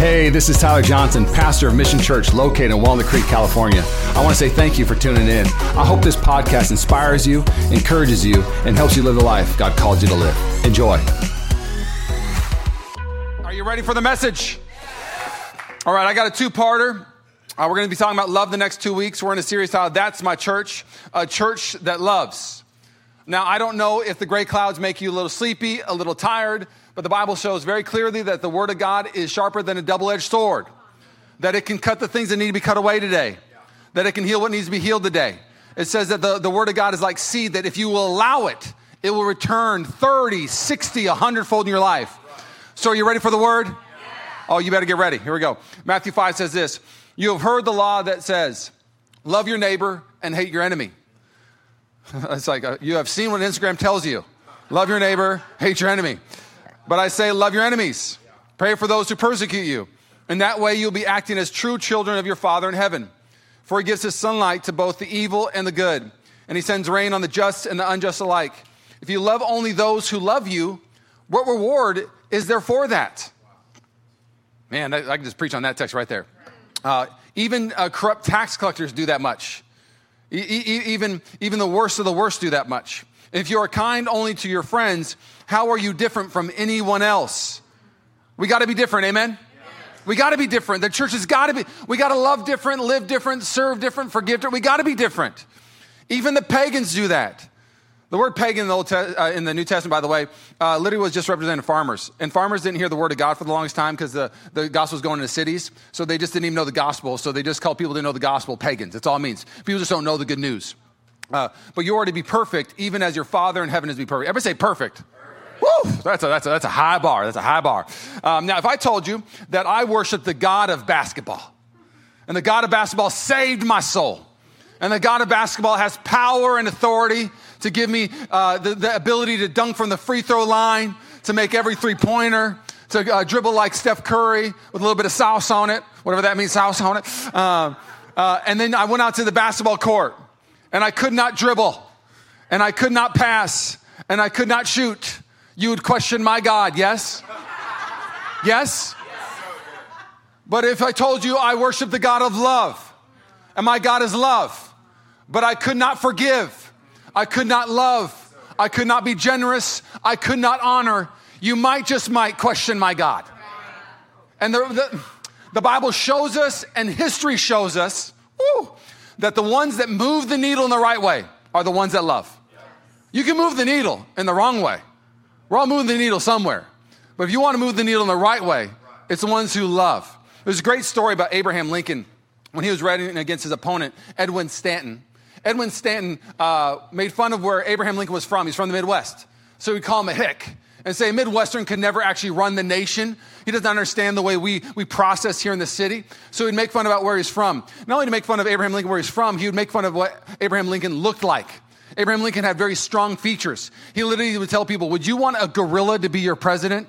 Hey, this is Tyler Johnson, pastor of Mission Church located in Walnut Creek, California. I want to say thank you for tuning in. I hope this podcast inspires you, encourages you, and helps you live the life God called you to live. Enjoy. Are you ready for the message? All right, I got a two parter. Uh, we're going to be talking about love the next two weeks. We're in a series titled That's My Church, a church that loves. Now, I don't know if the gray clouds make you a little sleepy, a little tired, but the Bible shows very clearly that the Word of God is sharper than a double edged sword, that it can cut the things that need to be cut away today, that it can heal what needs to be healed today. It says that the, the Word of God is like seed, that if you will allow it, it will return 30, 60, 100 fold in your life. So, are you ready for the Word? Oh, you better get ready. Here we go. Matthew 5 says this You have heard the law that says, Love your neighbor and hate your enemy. it's like uh, you have seen what Instagram tells you love your neighbor, hate your enemy. But I say, love your enemies. Pray for those who persecute you. And that way you'll be acting as true children of your Father in heaven. For he gives his sunlight to both the evil and the good, and he sends rain on the just and the unjust alike. If you love only those who love you, what reward is there for that? Man, I, can just preach on that text right there. Uh, even uh, corrupt tax collectors do that much. E- e- even, even the worst of the worst do that much. If you are kind only to your friends, how are you different from anyone else? We got to be different, amen? We got to be different. The church has got to be, we got to love different, live different, serve different, forgive different. We got to be different. Even the pagans do that. The word pagan in the, Old Te- uh, in the New Testament, by the way, uh, literally was just representing farmers. And farmers didn't hear the word of God for the longest time because the, the gospel was going into cities. So they just didn't even know the gospel. So they just called people who didn't know the gospel pagans. That's all it means. People just don't know the good news. Uh, but you are to be perfect, even as your Father in heaven is to be perfect. Everybody say perfect. Woo! That's a, that's, a, that's a high bar. That's a high bar. Um, now, if I told you that I worship the God of basketball, and the God of basketball saved my soul, and the God of basketball has power and authority to give me uh, the, the, ability to dunk from the free throw line, to make every three pointer, to uh, dribble like Steph Curry with a little bit of sauce on it, whatever that means, sauce on it. Um, uh, and then I went out to the basketball court, and I could not dribble, and I could not pass, and I could not shoot you would question my God, yes? Yes? But if I told you I worship the God of love, and my God is love, but I could not forgive, I could not love, I could not be generous, I could not honor, you might just might question my God. And the, the, the Bible shows us, and history shows us, woo, that the ones that move the needle in the right way are the ones that love. You can move the needle in the wrong way. We're all moving the needle somewhere. But if you want to move the needle in the right way, it's the ones who love. There's a great story about Abraham Lincoln when he was running against his opponent, Edwin Stanton. Edwin Stanton uh, made fun of where Abraham Lincoln was from. He's from the Midwest. So we call him a hick and say Midwestern could never actually run the nation. He doesn't understand the way we, we process here in the city. So he'd make fun about where he's from. Not only to make fun of Abraham Lincoln where he's from, he would make fun of what Abraham Lincoln looked like. Abraham Lincoln had very strong features. He literally would tell people, Would you want a gorilla to be your president?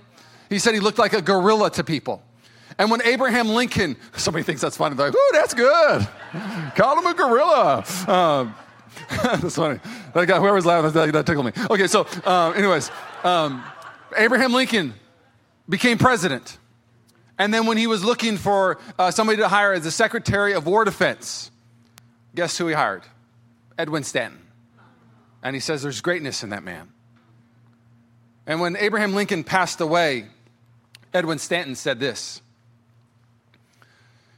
He said he looked like a gorilla to people. And when Abraham Lincoln, somebody thinks that's funny, they're like, Ooh, that's good. Call him a gorilla. Um, that's funny. That guy, whoever's laughing, that, that tickled me. Okay, so, um, anyways, um, Abraham Lincoln became president. And then when he was looking for uh, somebody to hire as the Secretary of War Defense, guess who he hired? Edwin Stanton. And he says there's greatness in that man. And when Abraham Lincoln passed away, Edwin Stanton said this.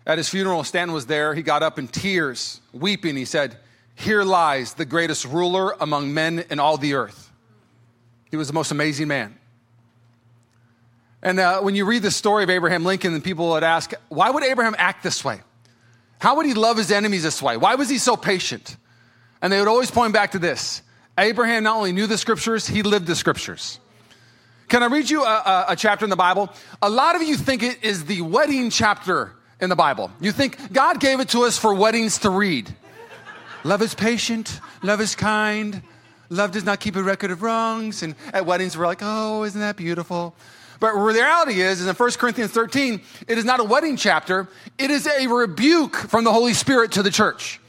At his funeral, Stanton was there. He got up in tears, weeping. He said, Here lies the greatest ruler among men in all the earth. He was the most amazing man. And uh, when you read the story of Abraham Lincoln, and people would ask, Why would Abraham act this way? How would he love his enemies this way? Why was he so patient? And they would always point back to this Abraham not only knew the scriptures, he lived the scriptures. Can I read you a, a, a, chapter in the Bible? A lot of you think it is the wedding chapter in the Bible. You think God gave it to us for weddings to read. love is patient, love is kind, love does not keep a record of wrongs. And at weddings, we're like, oh, isn't that beautiful? But the reality is, is in 1 Corinthians 13, it is not a wedding chapter, it is a rebuke from the Holy Spirit to the church.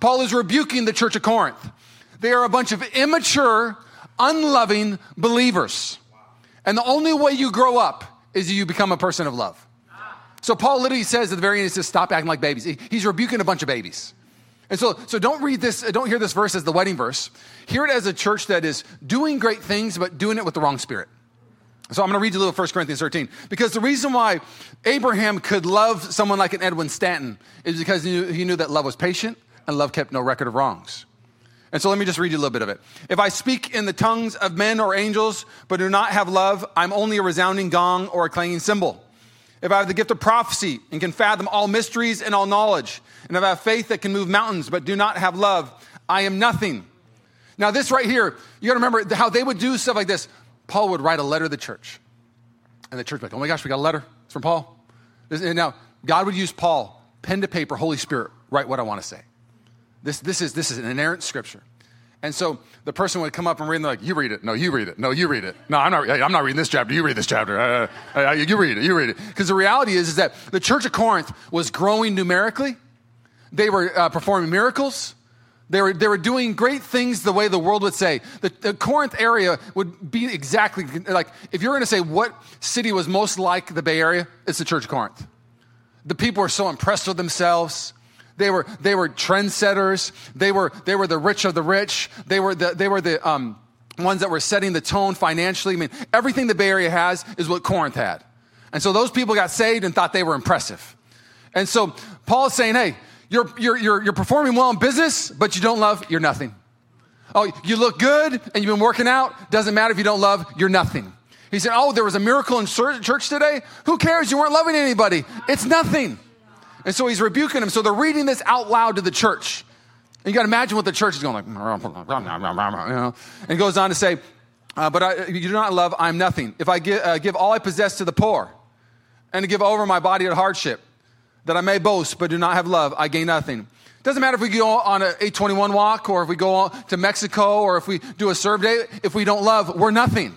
Paul is rebuking the church of Corinth. They are a bunch of immature, unloving believers. And the only way you grow up is you become a person of love. So Paul literally says at the very end, he says, stop acting like babies. He's rebuking a bunch of babies. And so, so don't read this, don't hear this verse as the wedding verse. Hear it as a church that is doing great things, but doing it with the wrong spirit. So I'm going to read you a little 1 Corinthians 13. Because the reason why Abraham could love someone like an Edwin Stanton is because he knew, he knew that love was patient and love kept no record of wrongs. And so let me just read you a little bit of it. If I speak in the tongues of men or angels, but do not have love, I'm only a resounding gong or a clanging cymbal. If I have the gift of prophecy and can fathom all mysteries and all knowledge, and if I have faith that can move mountains, but do not have love, I am nothing. Now, this right here, you gotta remember how they would do stuff like this. Paul would write a letter to the church. And the church would be like, oh my gosh, we got a letter. It's from Paul. And now, God would use Paul, pen to paper, Holy Spirit, write what I want to say. This, this, is, this is an inerrant scripture. And so the person would come up and read, and they're like, You read it. No, you read it. No, you read it. No, I'm not, I'm not reading this chapter. You read this chapter. Uh, uh, uh you read it. You read it. Because the reality is, is that the church of Corinth was growing numerically, they were uh, performing miracles, they were, they were doing great things the way the world would say. The, the Corinth area would be exactly like if you're going to say what city was most like the Bay Area, it's the Church of Corinth. The people were so impressed with themselves. They were, they were trendsetters. They were, they were the rich of the rich. They were the, they were the um, ones that were setting the tone financially. I mean, everything the Bay Area has is what Corinth had. And so those people got saved and thought they were impressive. And so Paul is saying, hey, you're, you're, you're, you're performing well in business, but you don't love, you're nothing. Oh, you look good and you've been working out. Doesn't matter if you don't love, you're nothing. He said, Oh, there was a miracle in church today. Who cares? You weren't loving anybody. It's nothing. And so he's rebuking them. So they're reading this out loud to the church. And you got to imagine what the church is going like, you know. And goes on to say, uh, But I, you do not love, I'm nothing. If I give, uh, give all I possess to the poor and to give over my body to hardship, that I may boast but do not have love, I gain nothing. Doesn't matter if we go on an 821 walk or if we go to Mexico or if we do a serve day, if we don't love, we're nothing.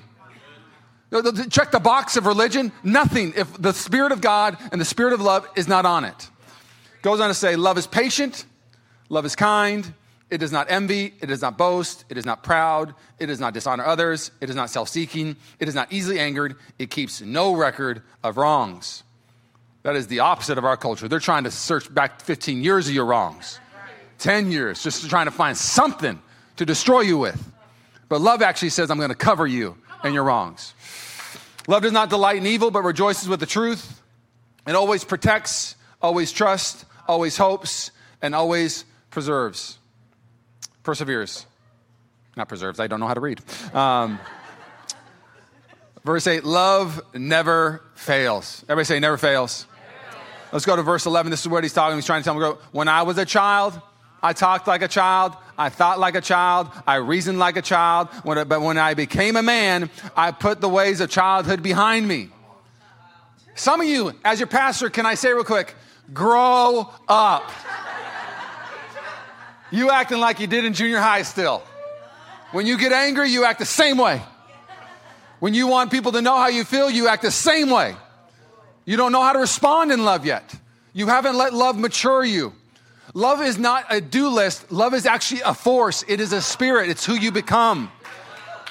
Check the box of religion, nothing if the Spirit of God and the Spirit of love is not on it. Goes on to say, love is patient, love is kind, it does not envy, it does not boast, it is not proud, it does not dishonor others, it is not self seeking, it is not easily angered, it keeps no record of wrongs. That is the opposite of our culture. They're trying to search back 15 years of your wrongs, 10 years, just trying to find something to destroy you with. But love actually says, I'm going to cover you and your wrongs. Love does not delight in evil, but rejoices with the truth. It always protects, always trusts, always hopes, and always preserves. Perseveres. Not preserves, I don't know how to read. Um, verse 8 love never fails. Everybody say, never fails. Let's go to verse 11. This is what he's talking. He's trying to tell me, when I was a child, I talked like a child. I thought like a child. I reasoned like a child. When, but when I became a man, I put the ways of childhood behind me. Some of you, as your pastor, can I say real quick, grow up. You acting like you did in junior high still. When you get angry, you act the same way. When you want people to know how you feel, you act the same way. You don't know how to respond in love yet. You haven't let love mature you. Love is not a do list. Love is actually a force. It is a spirit. It's who you become.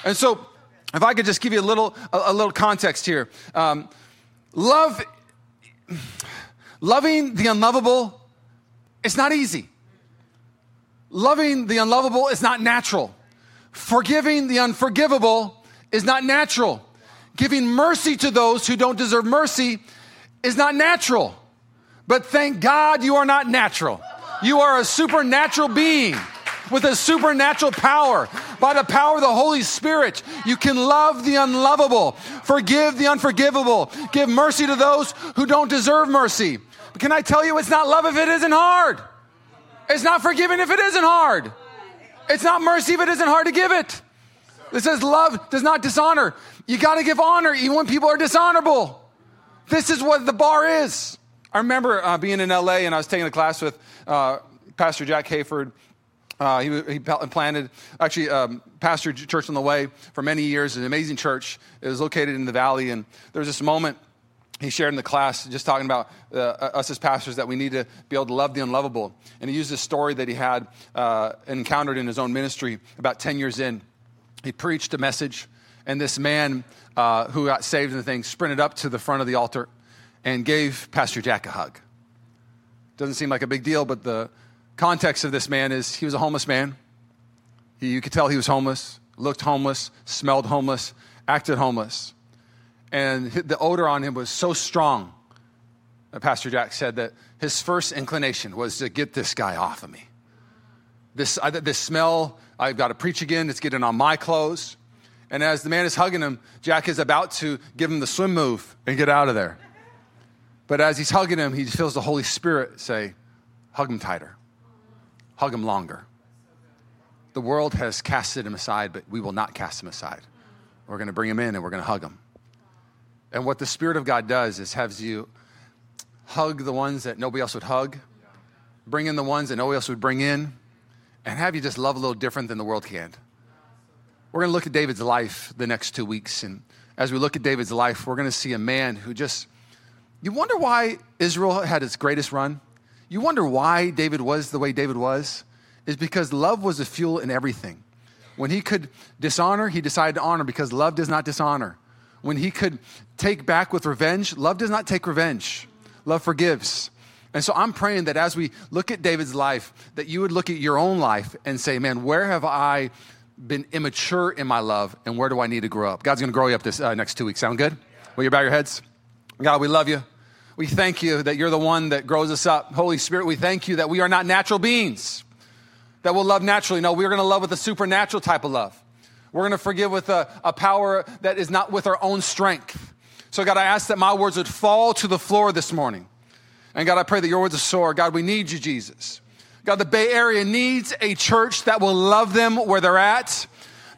And so, if I could just give you a little, a, little context here. Um, love, loving the unlovable, it's not easy. Loving the unlovable is not natural. Forgiving the unforgivable is not natural. Giving mercy to those who don't deserve mercy is not natural. But thank God you are not natural. You are a supernatural being with a supernatural power. By the power of the Holy Spirit, you can love the unlovable, forgive the unforgivable, give mercy to those who don't deserve mercy. But can I tell you, it's not love if it isn't hard. It's not forgiving if it isn't hard. It's not mercy if it isn't hard to give it. It says love does not dishonor. You got to give honor even when people are dishonorable. This is what the bar is. I remember uh, being in LA and I was taking a class with uh, Pastor Jack Hayford. Uh, he, he, planted, actually, um, pastored Church on the Way for many years, an amazing church. It was located in the valley. And there was this moment he shared in the class, just talking about uh, us as pastors, that we need to be able to love the unlovable. And he used this story that he had uh, encountered in his own ministry about 10 years in. He preached a message, and this man uh, who got saved in the thing sprinted up to the front of the altar and gave Pastor Jack a hug. Doesn't seem like a big deal, but the context of this man is he was a homeless man. He, you could tell he was homeless, looked homeless, smelled homeless, acted homeless. And the odor on him was so strong Pastor Jack said that his first inclination was to get this guy off of me. This, this smell, I've got to preach again, it's getting on my clothes. And as the man is hugging him, Jack is about to give him the swim move and get out of there. But as he's hugging him, he feels the Holy Spirit say, Hug him tighter, hug him longer. The world has casted him aside, but we will not cast him aside. We're going to bring him in and we're going to hug him. And what the Spirit of God does is has you hug the ones that nobody else would hug, bring in the ones that nobody else would bring in, and have you just love a little different than the world can. We're going to look at David's life the next two weeks. And as we look at David's life, we're going to see a man who just you wonder why Israel had its greatest run? You wonder why David was the way David was? Is because love was the fuel in everything. When he could dishonor, he decided to honor because love does not dishonor. When he could take back with revenge, love does not take revenge. Love forgives. And so I'm praying that as we look at David's life, that you would look at your own life and say, man, where have I been immature in my love and where do I need to grow up? God's to grow you up this uh, next two weeks. Sound good? Will you bow your heads? God, we love you. We thank you that you're the one that grows us up. Holy Spirit, we thank you that we are not natural beings that will love naturally. No, we're going to love with a supernatural type of love. We're going to forgive with a, a power that is not with our own strength. So, God, I ask that my words would fall to the floor this morning. And God, I pray that your words are soar. God, we need you, Jesus. God, the Bay Area needs a church that will love them where they're at,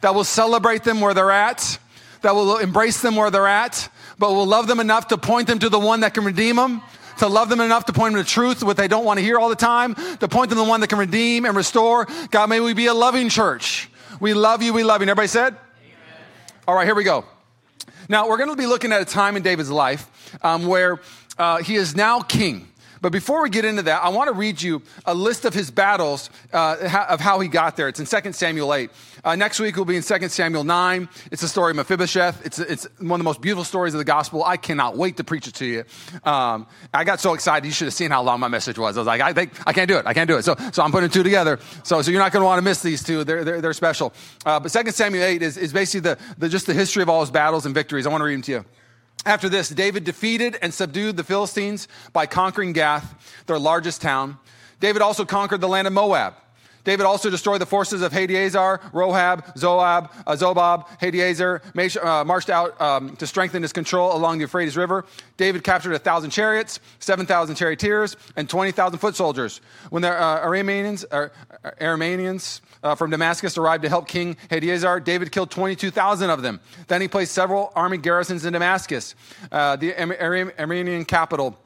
that will celebrate them where they're at, that will embrace them where they're at, but will love them enough to point them to the one that can redeem them, to love them enough to point them to truth, what they don't want to hear all the time, to point them to the one that can redeem and restore. God, may we be a loving church. We love you, we love you. everybody said? Amen. All right, here we go. Now, we're going to be looking at a time in David's life um, where uh, he is now king. But before we get into that, I want to read you a list of his battles uh, of how he got there. It's in 2 Samuel 8. Uh, next week we'll be in 2 Samuel 9. It's the story of Mephibosheth. It's, it's one of the most beautiful stories of the gospel. I cannot wait to preach it to you. Um, I got so excited. You should have seen how long my message was. I was like, I, think, I can't do it. I can't do it. So, so I'm putting two together. So, so you're not going to want to miss these two. They're, they're, they're special. Uh, but 2 Samuel 8 is, is basically the, the, just the history of all his battles and victories. I want to read them to you. After this, David defeated and subdued the Philistines by conquering Gath, their largest town. David also conquered the land of Moab. David also destroyed the forces of Hadaezer, Rohab, Zoab, uh, Zobab, Hadaezer, uh, marched out um, to strengthen his control along the Euphrates River. David captured a thousand chariots, 7,000 charioteers, and 20,000 foot soldiers. When the uh, Arameans, uh, Arameans uh, from Damascus arrived to help King Hadaezer, David killed 22,000 of them. Then he placed several army garrisons in Damascus, uh, the Aramean capital.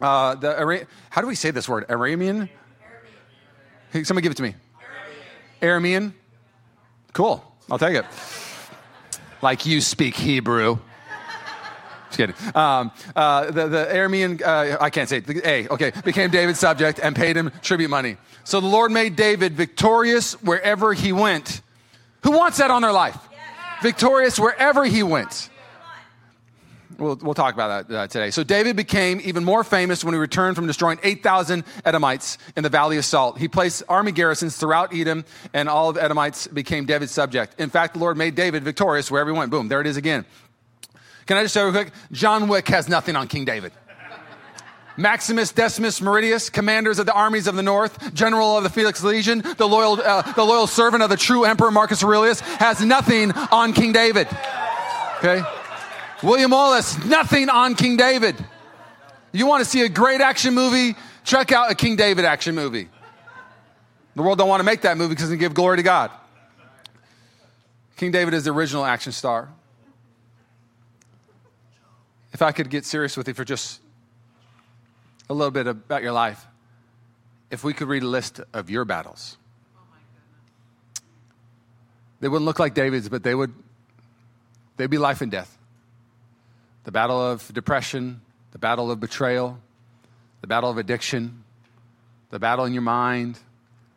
Uh, the, how do we say this word? Aramean? Hey, somebody give it to me. Aramean? Cool. I'll take it. Like you speak Hebrew. Just kidding. Um, uh, the, the Aramean, uh, I can't say it. The A, okay, became David's subject and paid him tribute money. So the Lord made David victorious wherever he went. Who wants that on their life? Victorious wherever he went. We'll, we'll talk about that uh, today. So David became even more famous when he returned from destroying 8,000 Edomites in the Valley of Salt. He placed army garrisons throughout Edom, and all of Edomites became David's subject. In fact, the Lord made David victorious wherever he went. Boom, there it is again. Can I just say real quick? John Wick has nothing on King David. Maximus Decimus Meridius, commanders of the armies of the north, general of the Felix Legion, the loyal, uh, the loyal servant of the true emperor Marcus Aurelius, has nothing on King David. Okay? William Wallace, nothing on King David. You want to see a great action movie? Check out a King David action movie. The world don't want to make that movie because it give glory to God. King David is the original action star. If I could get serious with you for just a little bit about your life, if we could read a list of your battles, oh they wouldn't look like David's, but they would they'd be life and death. The battle of depression, the battle of betrayal, the battle of addiction, the battle in your mind,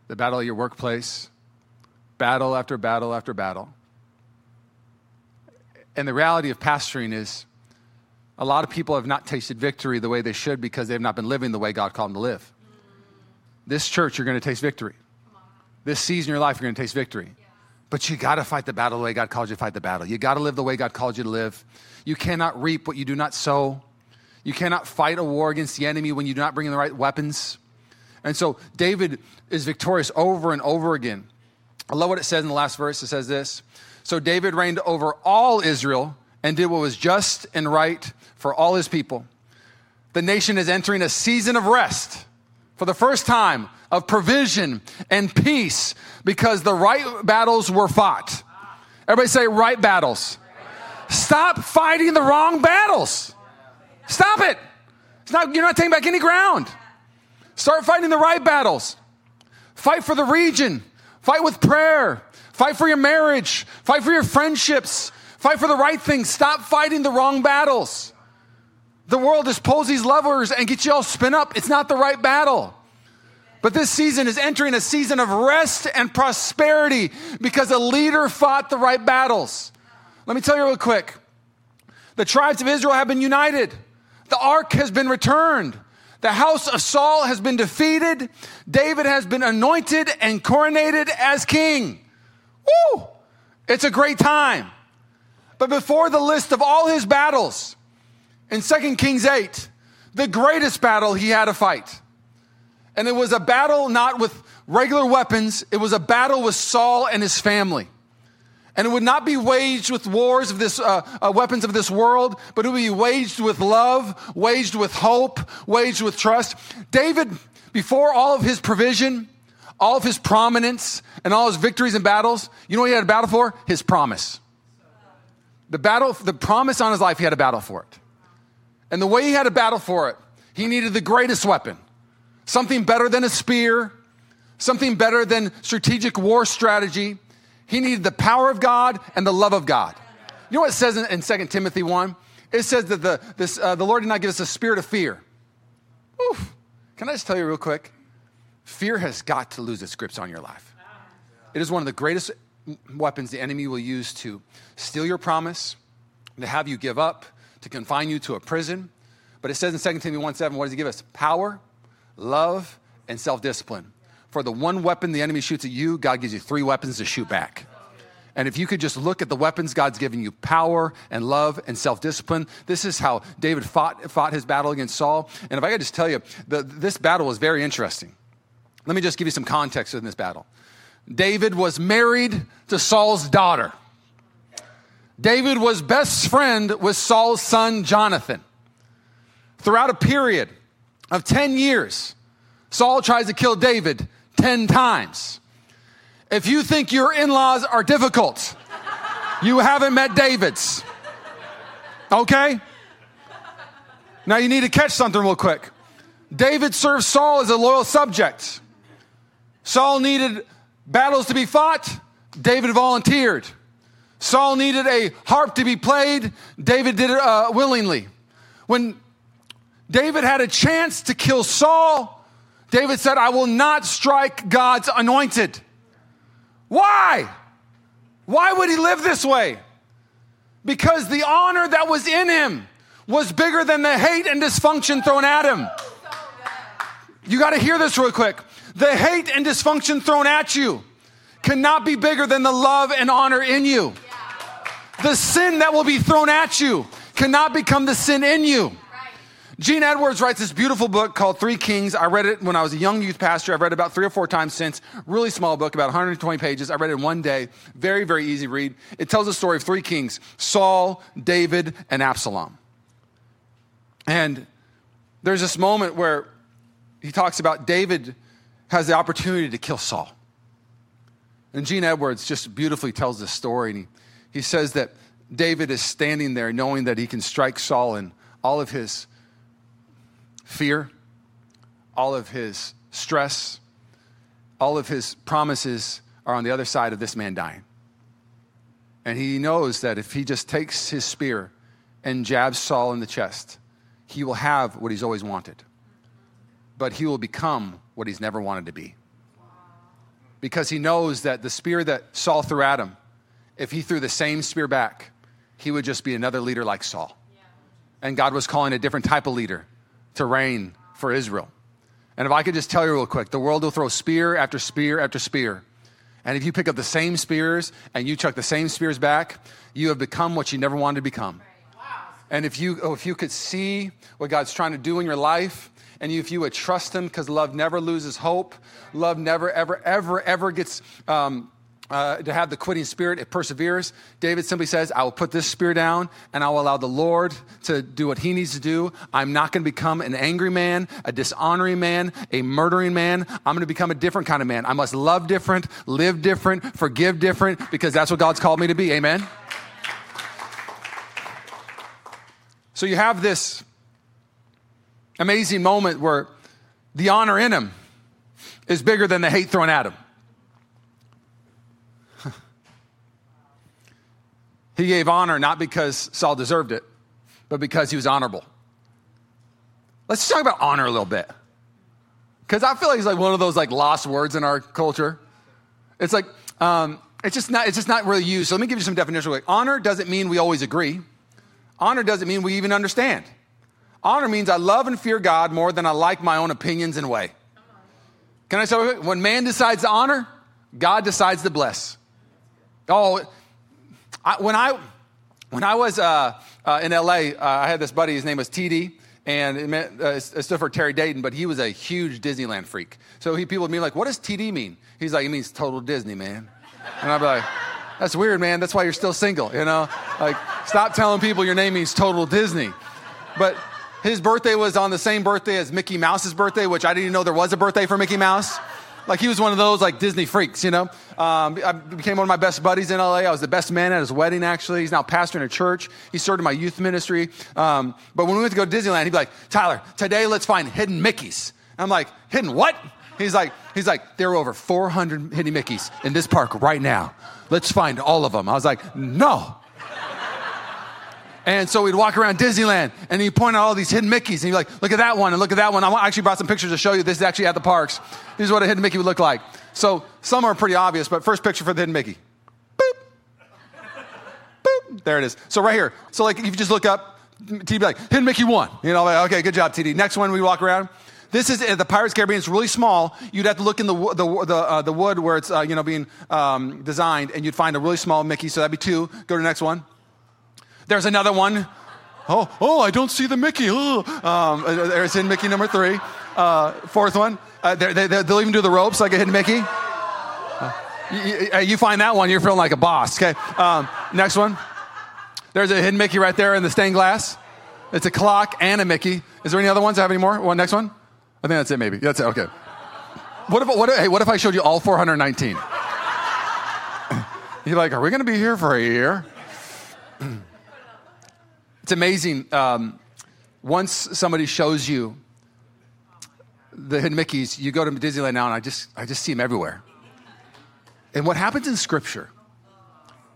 the battle at your workplace, battle after battle after battle. And the reality of pastoring is A lot of people have not tasted victory the way they should because they have not been living the way God called them to live. This church, you're going to taste victory. This season of your life, you're going to taste victory. But you got to fight the battle the way God called you to fight the battle. You got to live the way God called you to live. You cannot reap what you do not sow. You cannot fight a war against the enemy when you do not bring in the right weapons. And so David is victorious over and over again. I love what it says in the last verse. It says this So David reigned over all Israel and did what was just and right for all his people. The nation is entering a season of rest for the first time of provision and peace because the right battles were fought. Everybody say, right battles. Stop fighting the wrong battles. Stop it. Not, you're not taking back any ground. Start fighting the right battles. Fight for the region. Fight with prayer. Fight for your marriage. Fight for your friendships. Fight for the right things. Stop fighting the wrong battles. The world just pulls these levers and gets you all spin up. It's not the right battle. But this season is entering a season of rest and prosperity because a leader fought the right battles. Let me tell you real quick. The tribes of Israel have been united. The ark has been returned. The house of Saul has been defeated. David has been anointed and coronated as king. Woo! It's a great time. But before the list of all his battles in 2 Kings 8, the greatest battle he had to fight. And it was a battle not with regular weapons, it was a battle with Saul and his family. And it would not be waged with wars of this, uh, uh, weapons of this world, but it would be waged with love, waged with hope, waged with trust. David, before all of his provision, all of his prominence, and all his victories and battles, you know what he had a battle for? His promise. The battle, the promise on his life, he had a battle for it. And the way he had to battle for it, he needed the greatest weapon, something better than a spear, something better than strategic war strategy he needed the power of God and the love of God. You know what it says in, in 2 Timothy 1? It says that the, this, uh, the Lord did not give us a spirit of fear. Oof. Can I just tell you real quick? Fear has got to lose its grips on your life. It is one of the greatest weapons the enemy will use to steal your promise, to have you give up, to confine you to a prison. But it says in 2 Timothy 1 7, what does he give us? Power, love, and self discipline for the one weapon the enemy shoots at you, God gives you three weapons to shoot back. And if you could just look at the weapons God's giving you power and love and self discipline, this is how David fought, fought his battle against Saul. And if I could just tell you, the, this battle was very interesting. Let me just give you some context in this battle. David was married to Saul's daughter. David was best friend with Saul's son, Jonathan. Throughout a period of 10 years, Saul tries to kill David 10 times. If you think your in laws are difficult, you haven't met David's. Okay? Now you need to catch something real quick. David served Saul as a loyal subject. Saul needed battles to be fought, David volunteered. Saul needed a harp to be played, David did it uh, willingly. When David had a chance to kill Saul, David said, I will not strike God's anointed. Why? Why would he live this way? Because the honor that was in him was bigger than the hate and dysfunction thrown at him. You got to hear this real quick. The hate and dysfunction thrown at you cannot be bigger than the love and honor in you. The sin that will be thrown at you cannot become the sin in you. Gene Edwards writes this beautiful book called Three Kings. I read it when I was a young youth pastor. I've read it about three or four times since. Really small book, about 120 pages. I read it in one day. Very, very easy read. It tells the story of three kings Saul, David, and Absalom. And there's this moment where he talks about David has the opportunity to kill Saul. And Gene Edwards just beautifully tells this story. And he, he says that David is standing there knowing that he can strike Saul and all of his fear, all of his stress, all of his promises are on the other side of this man dying. And he knows that if he just takes his spear and jabs Saul in the chest, he will have what he's always wanted. But he will become what he's never wanted to be. Because he knows that the spear that Saul threw at him, if he threw the same spear back, he would just be another leader like Saul. and God was calling a different type of leader to reign for Israel. And if I could just tell you real quick, the world will throw spear after spear after spear. And if you pick up the same spears and you chuck the same spears back, you have become what you never wanted to become. And if you, oh, if you could see what God's trying to do in your life, and if you would trust Him, because love never loses hope, love never, ever, ever, ever gets um, uh, to have the quitting spirit, it perseveres. David simply says, I will put this spear down and I will allow the Lord to do what he needs to do. I'm not going to become an angry man, a dishonoring man, a murdering man. I'm going to become a different kind of man. I must love different, live different, forgive different, because that's what God's called me to be. Amen. So you have this amazing moment where the honor in him is bigger than the hate thrown at him. He gave honor not because Saul deserved it, but because he was honorable. Let's talk about honor a little bit. Because I feel like it's like one of those like lost words in our culture. It's like, um, it's just not, it's just not really used. So let me give you some definition. Like, honor doesn't mean we always agree. Honor doesn't mean we even understand. Honor means I love and fear God more than I like my own opinions and way. Can I say, when man decides to honor, God decides to bless. Oh, I, when I when I was uh, uh, in LA, uh, I had this buddy. His name was TD, and it, meant, uh, it stood for Terry Dayton. But he was a huge Disneyland freak. So he people would be like, "What does TD mean?" He's like, "It means total Disney, man." And I'd be like, "That's weird, man. That's why you're still single, you know? Like, stop telling people your name means total Disney." But his birthday was on the same birthday as Mickey Mouse's birthday, which I didn't even know there was a birthday for Mickey Mouse. Like he was one of those like Disney freaks, you know. Um, I became one of my best buddies in LA. I was the best man at his wedding. Actually, he's now pastor in a church. He served in my youth ministry. Um, but when we went to go to Disneyland, he'd be like, "Tyler, today let's find hidden Mickeys." I'm like, "Hidden what?" He's like, "He's like, there are over 400 hidden Mickeys in this park right now. Let's find all of them." I was like, "No." And so we'd walk around Disneyland and he'd point out all these hidden Mickeys. And he'd be like, look at that one and look at that one. I actually brought some pictures to show you. This is actually at the parks. This is what a hidden Mickey would look like. So some are pretty obvious, but first picture for the hidden Mickey. Boop. Boop. There it is. So right here. So like if you just look up, TD be like, hidden Mickey one. You know, like, okay, good job, TD. Next one we walk around. This is the Pirates Caribbean. It's really small. You'd have to look in the the the, uh, the wood where it's uh, you know being um, designed, and you'd find a really small Mickey. So that'd be two. Go to the next one. There's another one. Oh, oh, I don't see the Mickey. Um, uh, there's in Mickey number three. Uh, fourth one. Uh, they, they'll even do the ropes like a hidden Mickey. Uh, you, uh, you, find that one, you're feeling like a boss. Okay. Um, next one. There's a hidden Mickey right there in the stained glass. It's a clock and a Mickey. Is there any other ones? I have any more? One next one. I think that's it. Maybe that's it. Okay. What if, what if, hey, what if I showed you all 419? You're like, are we going to be here for a year? It's amazing. Um, once somebody shows you the hidden Mickeys, you go to Disneyland now, and I just, I just see them everywhere. And what happens in Scripture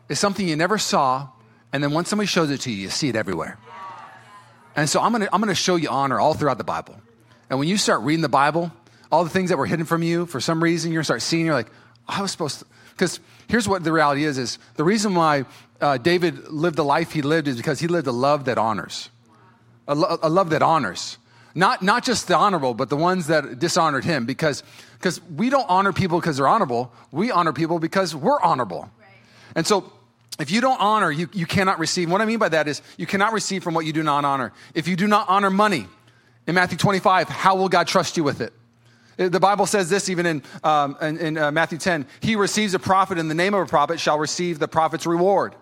is something you never saw, and then once somebody shows it to you, you see it everywhere. And so I'm gonna, I'm gonna show you honor all throughout the Bible. And when you start reading the Bible, all the things that were hidden from you, for some reason, you're gonna start seeing, you're like, I was supposed to, because here's what the reality is, is the reason why uh, David lived the life he lived is because he lived a love that honors. A, lo- a, love that honors. Not, not just the honorable, but the ones that dishonored him. Because because we don't honor people because they're honorable. We honor people because we're honorable. Right. And so if you don't honor, you, you cannot receive. What I mean by that is you cannot receive from what you do not honor. If you do not honor money, in Matthew 25, how will God trust you with it? The Bible says this even in, um, in, in uh, Matthew 10 He receives a prophet in the name of a prophet shall receive the prophet's reward.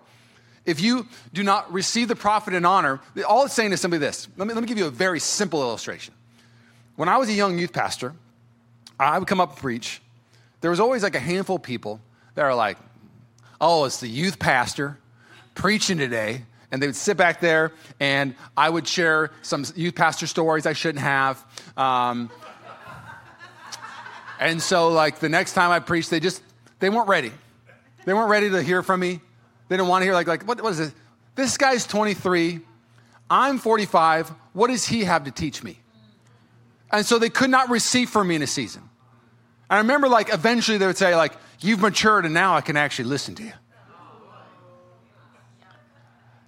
If you do not receive the prophet in honor, all it's saying is simply this. Let me, let me give you a very simple illustration. When I was a young youth pastor, I would come up and preach. There was always like a handful of people that are like, oh, it's the youth pastor preaching today. And they would sit back there, and I would share some youth pastor stories I shouldn't have. Um, and so, like, the next time I preached, they just, they weren't ready. They weren't ready to hear from me. They didn't want to hear, like, like what, what is this? This guy's 23. I'm 45. What does he have to teach me? And so they could not receive from me in a season. And I remember, like, eventually they would say, like, you've matured and now I can actually listen to you.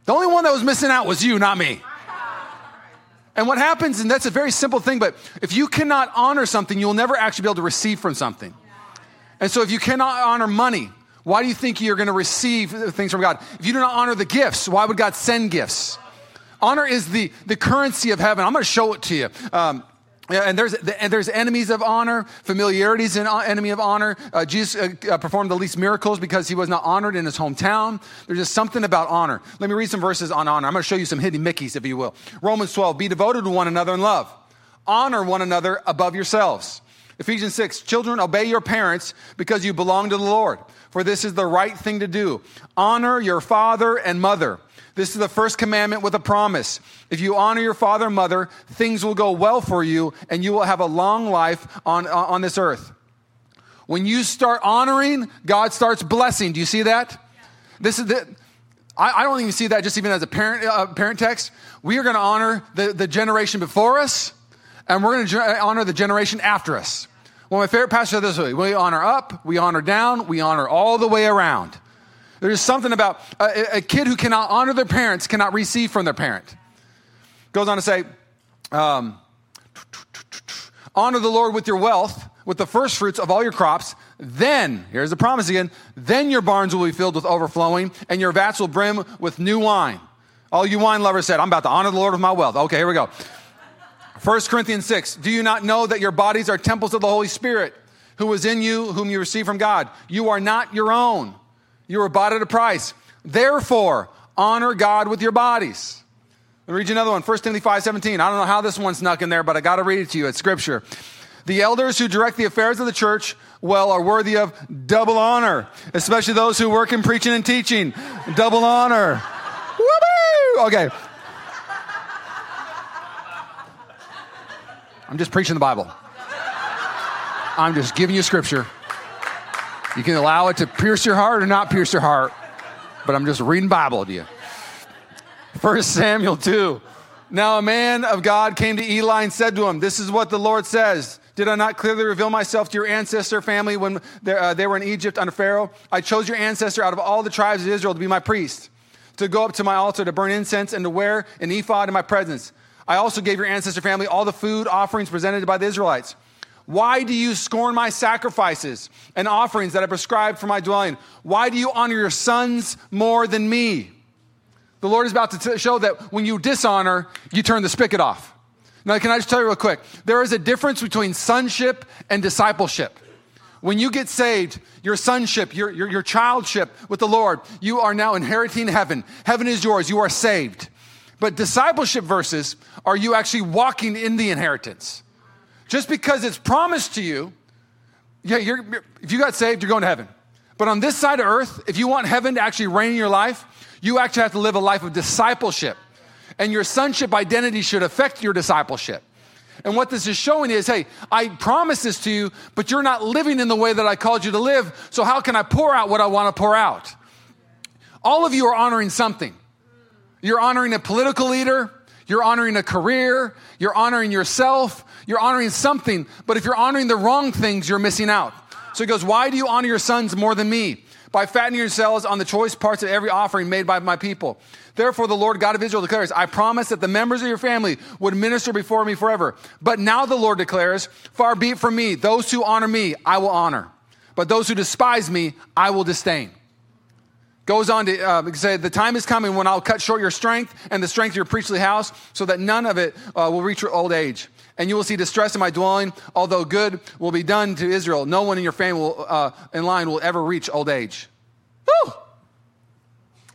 The only one that was missing out was you, not me. And what happens, and that's a very simple thing, but if you cannot honor something, you'll never actually be able to receive from something. And so if you cannot honor money, why do you think you're going to receive things from God? If you do not honor the gifts, why would God send gifts? Honor is the, the currency of heaven. I'm going to show it to you. Um, and there's, and there's enemies of honor. Familiarity is an enemy of honor. Uh, Jesus uh, uh, performed the least miracles because he was not honored in his hometown. There's just something about honor. Let me read some verses on honor. I'm going to show you some hidden Mickeys, if you will. Romans 12, be devoted to one another in love. Honor one another above yourselves. Ephesians 6, children, obey your parents because you belong to the Lord, for this is the right thing to do. Honor your father and mother this is the first commandment with a promise. If you honor your father and mother, things will go well for you and you will have a long life on, on this earth. When you start honoring, God starts blessing. Do you see that? Yeah. This is the, I, I, don't even see that just even as a parent, uh, parent text. We are going to honor the, the generation before us and we're going to honor the generation after us. Well, my favorite passage this way we honor up, we honor down, we honor all the way around. There's something about a, a, kid who cannot honor their parents cannot receive from their parent. Goes on to say, um, honor the Lord with your wealth, with the first fruits of all your crops. Then, here's the promise again, then your barns will be filled with overflowing, and your vats will brim with new wine. All you wine lovers said, I'm about to honor the Lord with my wealth. Okay, here we go. 1 Corinthians 6. Do you not know that your bodies are temples of the Holy Spirit, who is in you, whom you receive from God? You are not your own. You were bought at a price. Therefore, honor God with your bodies. Let me read you another one. 1 Timothy 5 17. I don't know how this one snuck in there, but I got to read it to you. It's scripture. The elders who direct the affairs of the church well are worthy of double honor, especially those who work in preaching and teaching. Double honor. Woo-hoo! Okay. I'm just preaching the Bible. I'm just giving you scripture. You can allow it to pierce your heart or not pierce your heart, but I'm just reading Bible to you. First Samuel 2. Now a man of God came to Eli and said to him, This is what the Lord says. Did I not clearly reveal myself to your ancestor family when uh, they were in Egypt under Pharaoh? I chose your ancestor out of all the tribes of Israel to be my priest, to go up to my altar to burn incense and to wear an ephod in my presence. I also gave your ancestor family all the food offerings presented by the Israelites. Why do you scorn my sacrifices and offerings that I prescribed for my dwelling? Why do you honor your sons more than me? The Lord is about to t- show that when you dishonor, you turn the spigot off. Now, can I just tell you real quick? There is a difference between sonship and discipleship. When you get saved, your sonship, your, your, your childship with the Lord, you are now inheriting heaven. Heaven is yours. You are saved. But discipleship verses are you actually walking in the inheritance. Just because it's promised to you, yeah, you're, if you got saved, you're going to heaven. But on this side of earth, if you want heaven to actually reign in your life, you actually have to live a life of discipleship. And your sonship identity should affect your discipleship. And what this is showing is hey, I promise this to you, but you're not living in the way that I called you to live. So, how can I pour out what I want to pour out? All of you are honoring something. You're honoring a political leader, you're honoring a career, you're honoring yourself, you're honoring something, but if you're honoring the wrong things, you're missing out. So he goes, Why do you honor your sons more than me? By fattening yourselves on the choice parts of every offering made by my people. Therefore, the Lord God of Israel declares, I promise that the members of your family would minister before me forever. But now the Lord declares, Far be it from me, those who honor me, I will honor. But those who despise me, I will disdain. Goes on to uh, say, The time is coming when I'll cut short your strength and the strength of your priestly house, so that none of it uh, will reach your old age and you will see distress in my dwelling. Although good will be done to Israel, no one in your family will, uh, in line will ever reach old age. Woo!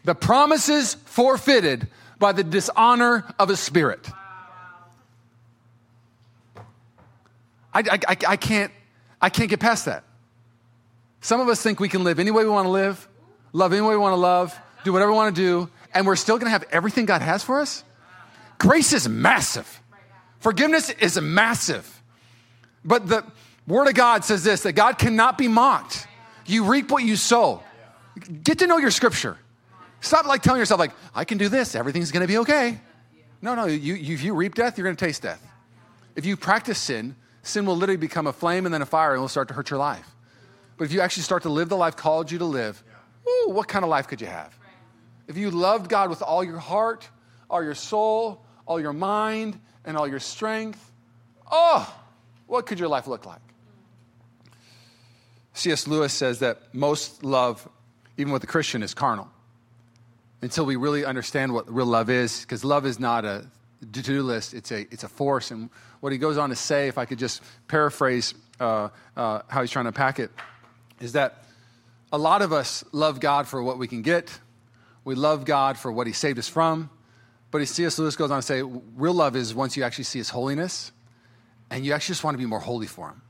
The promises forfeited by the dishonor of a spirit. I, I, I, can't, I can't get past that. Some of us think we can live any way we want to live, love any way we want to love, do whatever we want to do, and we're still going to have everything God has for us. Grace is massive. Forgiveness is massive. But the Word of God says this that God cannot be mocked. You reap what you sow. Get to know your scripture. Stop like telling yourself, like, I can do this, everything's gonna be okay. No, no, you, you, if you reap death, you're gonna taste death. If you practice sin, sin will literally become a flame and then a fire and it will start to hurt your life. But if you actually start to live the life called you to live, ooh, what kind of life could you have? If you loved God with all your heart, all your soul, all your mind, and all your strength, oh, what could your life look like? C.S. Lewis says that most love, even with a Christian, is carnal. Until we really understand what real love is, because love is not a to do list, it's a, it's a force. And what he goes on to say, if I could just paraphrase uh, uh, how he's trying to pack it, is that a lot of us love God for what we can get, we love God for what he saved us from. But C.S. Lewis goes on to say, real love is once you actually see his holiness and you actually just want to be more holy for him.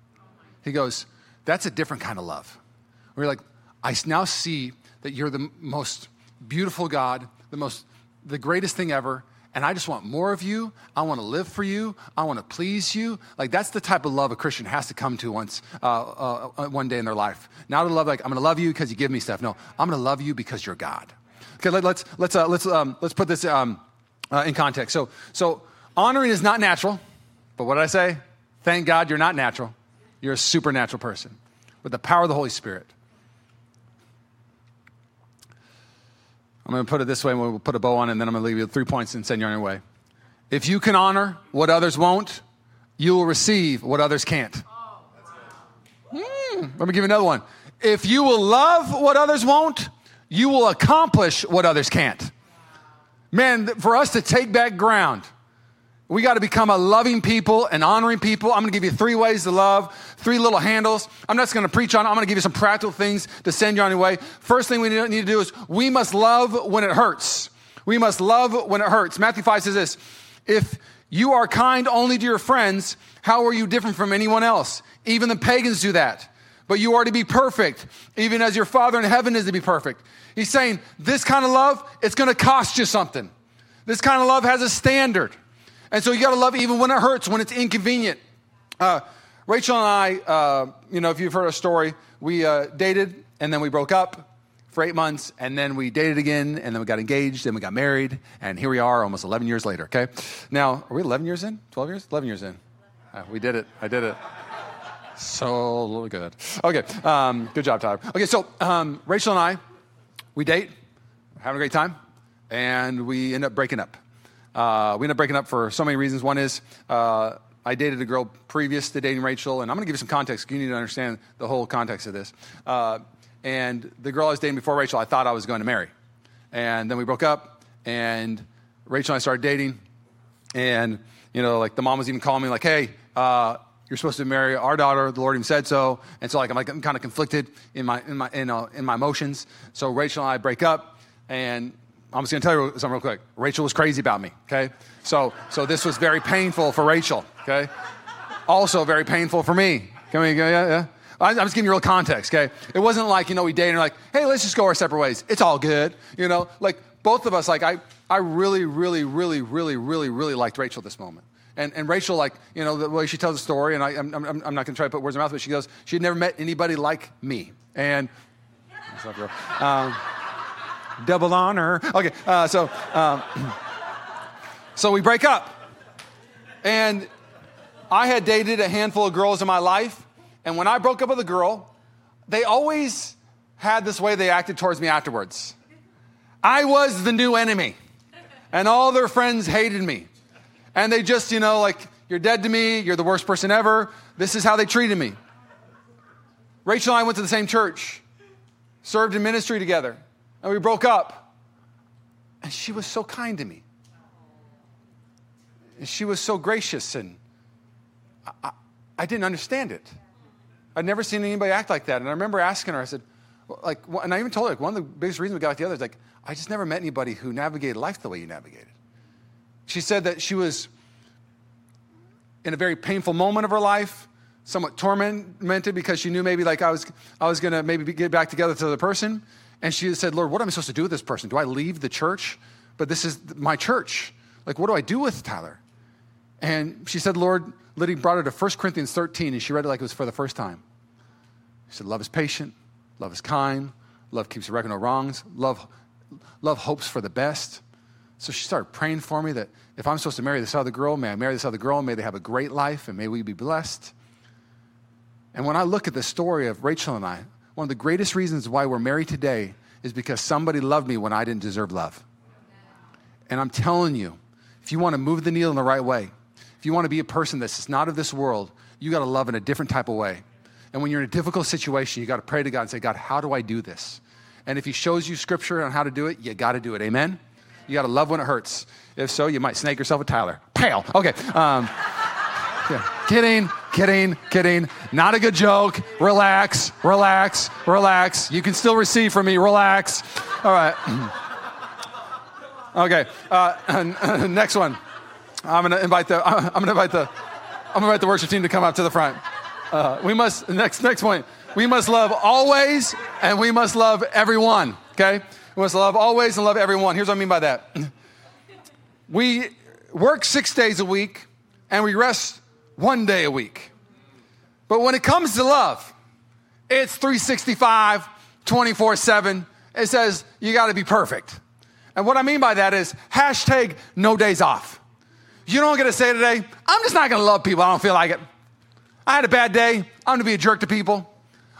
He goes, that's a different kind of love. You're like, I now see that you're the most beautiful God, the most, the greatest thing ever, and I just want more of you. I want to live for you. I want to please you. Like that's the type of love a Christian has to come to once, uh, uh, one day in their life. Not to love like I'm going to love you because you give me stuff. No, I'm going to love you because you're God. Okay, let, us let's let's uh, let's um, let's put this um, uh, in context. So so honoring is not natural, but what did I say? Thank God you're not natural. You're a supernatural person with the power of the Holy Spirit. I'm going to put it this way, and we'll put a bow on it, and then I'm going to leave you three points and send you on your way. If you can honor what others won't, you will receive what others can't. Mm, let me give you another one. If you will love what others won't, you will accomplish what others can't. Man, for us to take back ground, we got to become a loving people and honoring people. I'm going to give you three ways to love, three little handles. I'm not just going to preach on it. I'm going to give you some practical things to send you on your way. First thing we need to do is we must love when it hurts. We must love when it hurts. Matthew 5 says this If you are kind only to your friends, how are you different from anyone else? Even the pagans do that. But you are to be perfect, even as your Father in heaven is to be perfect. He's saying this kind of love, it's going to cost you something. This kind of love has a standard. And so you got to love even when it hurts, when it's inconvenient. Uh, Rachel and I, uh, you know, if you've heard a story, we uh, dated and then we broke up for eight months and then we dated again and then we got engaged and we got married and here we are almost 11 years later, okay? Now, are we 11 years in? 12 years? 11 years in. Uh, we did it. I did it. So good. Okay, um, good job, Tyler. Okay, so um, Rachel and I, we date, having a great time, and we end up breaking up. Uh, we ended up breaking up for so many reasons. One is uh, I dated a girl previous to dating Rachel, and I'm going to give you some context. You need to understand the whole context of this. Uh, and the girl I was dating before Rachel, I thought I was going to marry. And then we broke up, and Rachel and I started dating. And, you know, like the mom was even calling me, like, hey, uh, you're supposed to marry our daughter. The Lord even said so. And so, like, I'm, like, I'm kind of conflicted in my, in, my, in, uh, in my emotions. So Rachel and I break up, and I'm just to tell you something real quick. Rachel was crazy about me, okay? So, so this was very painful for Rachel, okay? Also very painful for me. Can we go, yeah, yeah? I'm just giving you real context, okay? It wasn't like, you know, we dated and like, hey, let's just go our separate ways. It's all good, you know? Like, both of us, like, I, I really, really, really, really, really, really liked Rachel this moment. And, and Rachel, like, you know, the way she tells the story, and I, I'm, I'm, I'm not going to try to put words in her mouth, but she goes, she had never met anybody like me. And, that's not real. Um, double honor. Okay, uh, so um, so we break up, and I had dated a handful of girls in my life, and when I broke up with a girl, they always had this way they acted towards me afterwards. I was the new enemy, and all their friends hated me, and they just, you know, like you're dead to me, you're the worst person ever. This is how they treated me. Rachel and I went to the same church, served in ministry together and we broke up. And she was so kind to me. And she was so gracious, and I, I, I didn't understand it. I'd never seen anybody act like that. And I remember asking her, I said, like, and I even told her, like, one of the biggest reasons we got together is like, I just never met anybody who navigated life the way you navigated. She said that she was in a very painful moment of her life, somewhat tormented because she knew maybe like I was, I was to maybe get back together with the person. And she said, Lord, what am I supposed to do with this person? Do I leave the church? But this is my church. Like, what do I do with Tyler? And she said, Lord, Liddy brought her to 1 Corinthians 13, and she read it like it was for the first time. She said, Love is patient, love is kind, love keeps record no wrongs, love, love hopes for the best. So she started praying for me that if I'm supposed to marry this other girl, may I marry this other girl, and may they have a great life, and may we be blessed. And when I look at the story of Rachel and I, one of the greatest reasons why we're married today is because somebody loved me when I didn't deserve love. And I'm telling you, if you want to move the needle in the right way, if you want to be a person that's not of this world, you got to love in a different type of way. And when you're in a difficult situation, you got to pray to God and say, God, how do I do this? And if He shows you scripture on how to do it, you got to do it. Amen? You got to love when it hurts. If so, you might snake yourself with Tyler. Pale. Okay. Um, yeah. Kidding, kidding, kidding. Not a good joke. Relax, relax, relax. You can still receive from me. Relax. All right. okay. Uh, next one. I'm gonna invite the. I'm gonna invite the. I'm gonna invite the worship team to come up to the front. Uh, we must next next point. We must love always, and we must love everyone. Okay. We must love always and love everyone. Here's what I mean by that. We work six days a week, and we rest one day a week. But when it comes to love, it's 365, 24 7. It says you got to be perfect. And what I mean by that is hashtag no days off. You what I'm gonna say today? I'm just not gonna love people. I don't feel like it. I had a bad day. I'm gonna be a jerk to people.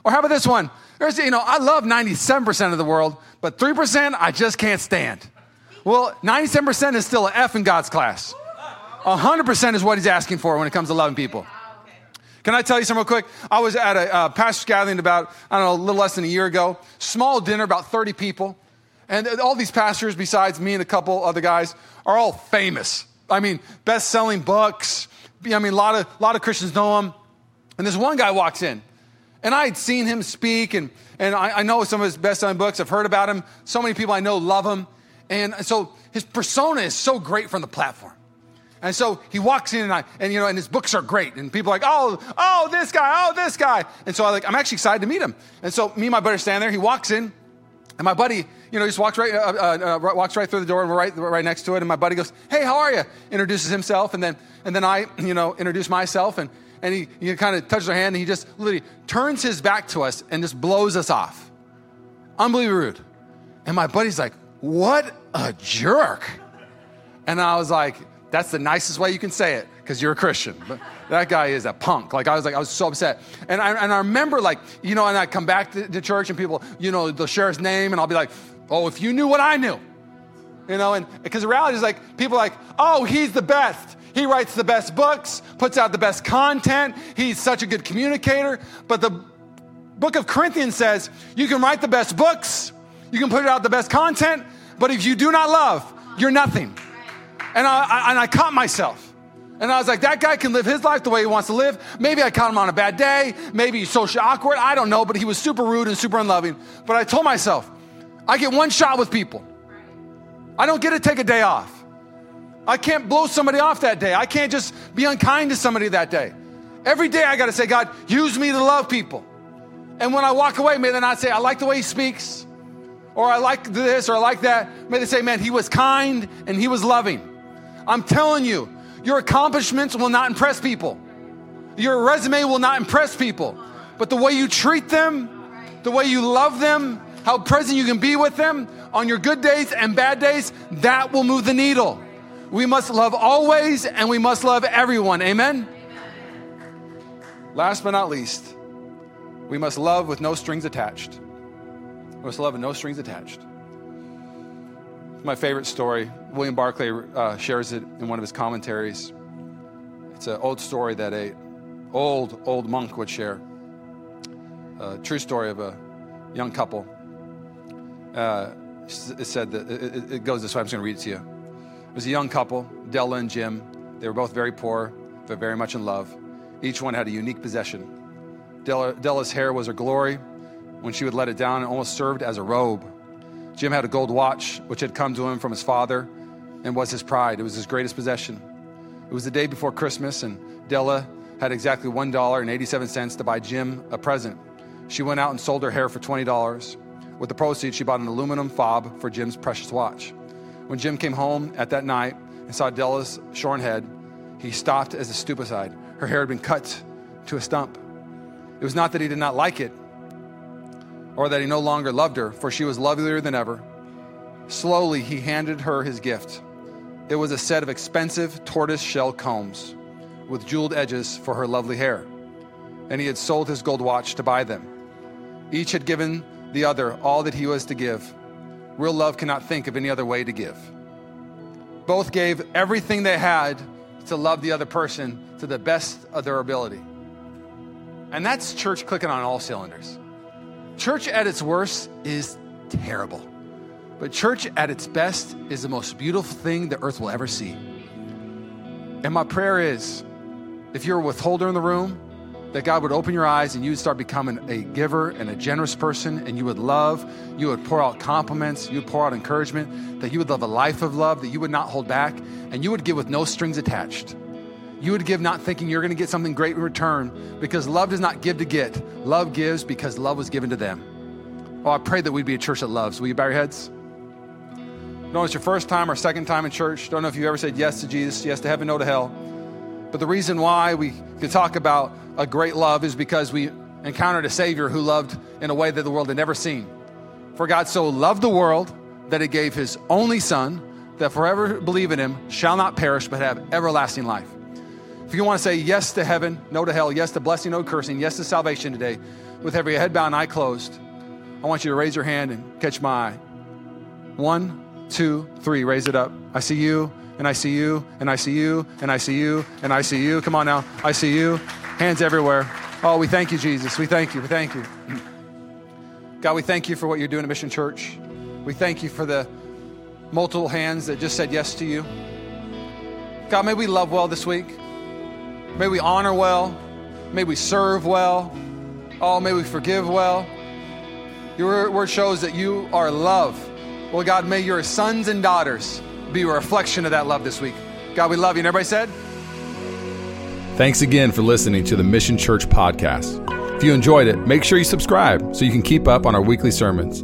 Or how about this one? There's, you know, I love 97% of the world, but 3% I just can't stand. Well, 97% is still an F in God's class. 100% is what he's asking for when it comes to loving people. Can I tell you something real quick? I was at a uh, pastor's gathering about, I don't know, a little less than a year ago. Small dinner, about 30 people. And all these pastors, besides me and a couple other guys, are all famous. I mean, best selling books. I mean, a lot of, lot of Christians know them. And this one guy walks in. And I had seen him speak, and, and I, I know some of his best selling books. I've heard about him. So many people I know love him. And so his persona is so great from the platform. And so he walks in and I, and you know, and his books are great. And people are like, oh, oh, this guy, oh, this guy. And so I like, I'm actually excited to meet him. And so me and my buddy stand there. He walks in, and my buddy, you know, just walks right, uh, uh, uh, walks right through the door and we're right, right next to it. And my buddy goes, hey, how are you? Introduces himself. And then, and then I, you know, introduce myself. And, and he, he kind of touches our hand and he just literally turns his back to us and just blows us off. Unbelievably rude. And my buddy's like, what a jerk. And I was like, that's the nicest way you can say it because you're a Christian. But that guy is a punk. Like I was like, I was so upset. And I, and I remember like, you know, and I come back to, to church and people, you know, they'll share his name and I'll be like, oh, if you knew what I knew. You know, and because the reality is like, people like, oh, he's the best. He writes the best books, puts out the best content. He's such a good communicator. But the book of Corinthians says you can write the best books, you can put out the best content, but if you do not love, you're nothing. And I, I, and I caught myself. And I was like, that guy can live his life the way he wants to live. Maybe I caught him on a bad day. Maybe he's socially awkward. I don't know, but he was super rude and super unloving. But I told myself, I get one shot with people. I don't get to take a day off. I can't blow somebody off that day. I can't just be unkind to somebody that day. Every day I got to say, God, use me to love people. And when I walk away, may they not say, I like the way he speaks, or I like this, or I like that. May they say, man, he was kind and he was loving. I'm telling you, your accomplishments will not impress people. Your resume will not impress people. But the way you treat them, the way you love them, how present you can be with them on your good days and bad days, that will move the needle. We must love always and we must love everyone. Amen? Last but not least, we must love with no strings attached. We must love with no strings attached. My favorite story, William Barclay uh, shares it in one of his commentaries. It's an old story that a old, old monk would share. A true story of a young couple. Uh, it said that it, it goes this way. I'm just going to read it to you. It was a young couple, Della and Jim. They were both very poor, but very much in love. Each one had a unique possession. Della, Della's hair was her glory. When she would let it down, it almost served as a robe. Jim had a gold watch, which had come to him from his father and was his pride. It was his greatest possession. It was the day before Christmas, and Della had exactly $1.87 to buy Jim a present. She went out and sold her hair for $20. With the proceeds, she bought an aluminum fob for Jim's precious watch. When Jim came home at that night and saw Della's shorn head, he stopped as a stupefied. Her hair had been cut to a stump. It was not that he did not like it, or that he no longer loved her, for she was lovelier than ever. Slowly, he handed her his gift. It was a set of expensive tortoise shell combs with jeweled edges for her lovely hair, and he had sold his gold watch to buy them. Each had given the other all that he was to give. Real love cannot think of any other way to give. Both gave everything they had to love the other person to the best of their ability. And that's church clicking on all cylinders. Church at its worst is terrible. But church at its best is the most beautiful thing the earth will ever see. And my prayer is if you're a withholder in the room, that God would open your eyes and you would start becoming a giver and a generous person, and you would love, you would pour out compliments, you would pour out encouragement, that you would live a life of love, that you would not hold back, and you would give with no strings attached. You would give not thinking you're going to get something great in return because love does not give to get. Love gives because love was given to them. Oh, I pray that we'd be a church that loves. Will you bow your heads? Don't know it's your first time or second time in church. Don't know if you ever said yes to Jesus, yes to heaven, no to hell. But the reason why we can talk about a great love is because we encountered a Savior who loved in a way that the world had never seen. For God so loved the world that He gave His only Son, that forever believe in Him shall not perish but have everlasting life. If you want to say yes to heaven, no to hell, yes to blessing, no cursing, yes to salvation today, with every head bowed and eye closed, I want you to raise your hand and catch my eye. One, two, three. Raise it up. I see you, and I see you, and I see you, and I see you, and I see you. Come on now. I see you. Hands everywhere. Oh, we thank you, Jesus. We thank you. We thank you. God, we thank you for what you're doing at Mission Church. We thank you for the multiple hands that just said yes to you. God, may we love well this week. May we honor well. May we serve well. Oh, may we forgive well. Your word shows that you are love. Well, God, may your sons and daughters be a reflection of that love this week. God, we love you. And everybody said, Thanks again for listening to the Mission Church podcast. If you enjoyed it, make sure you subscribe so you can keep up on our weekly sermons.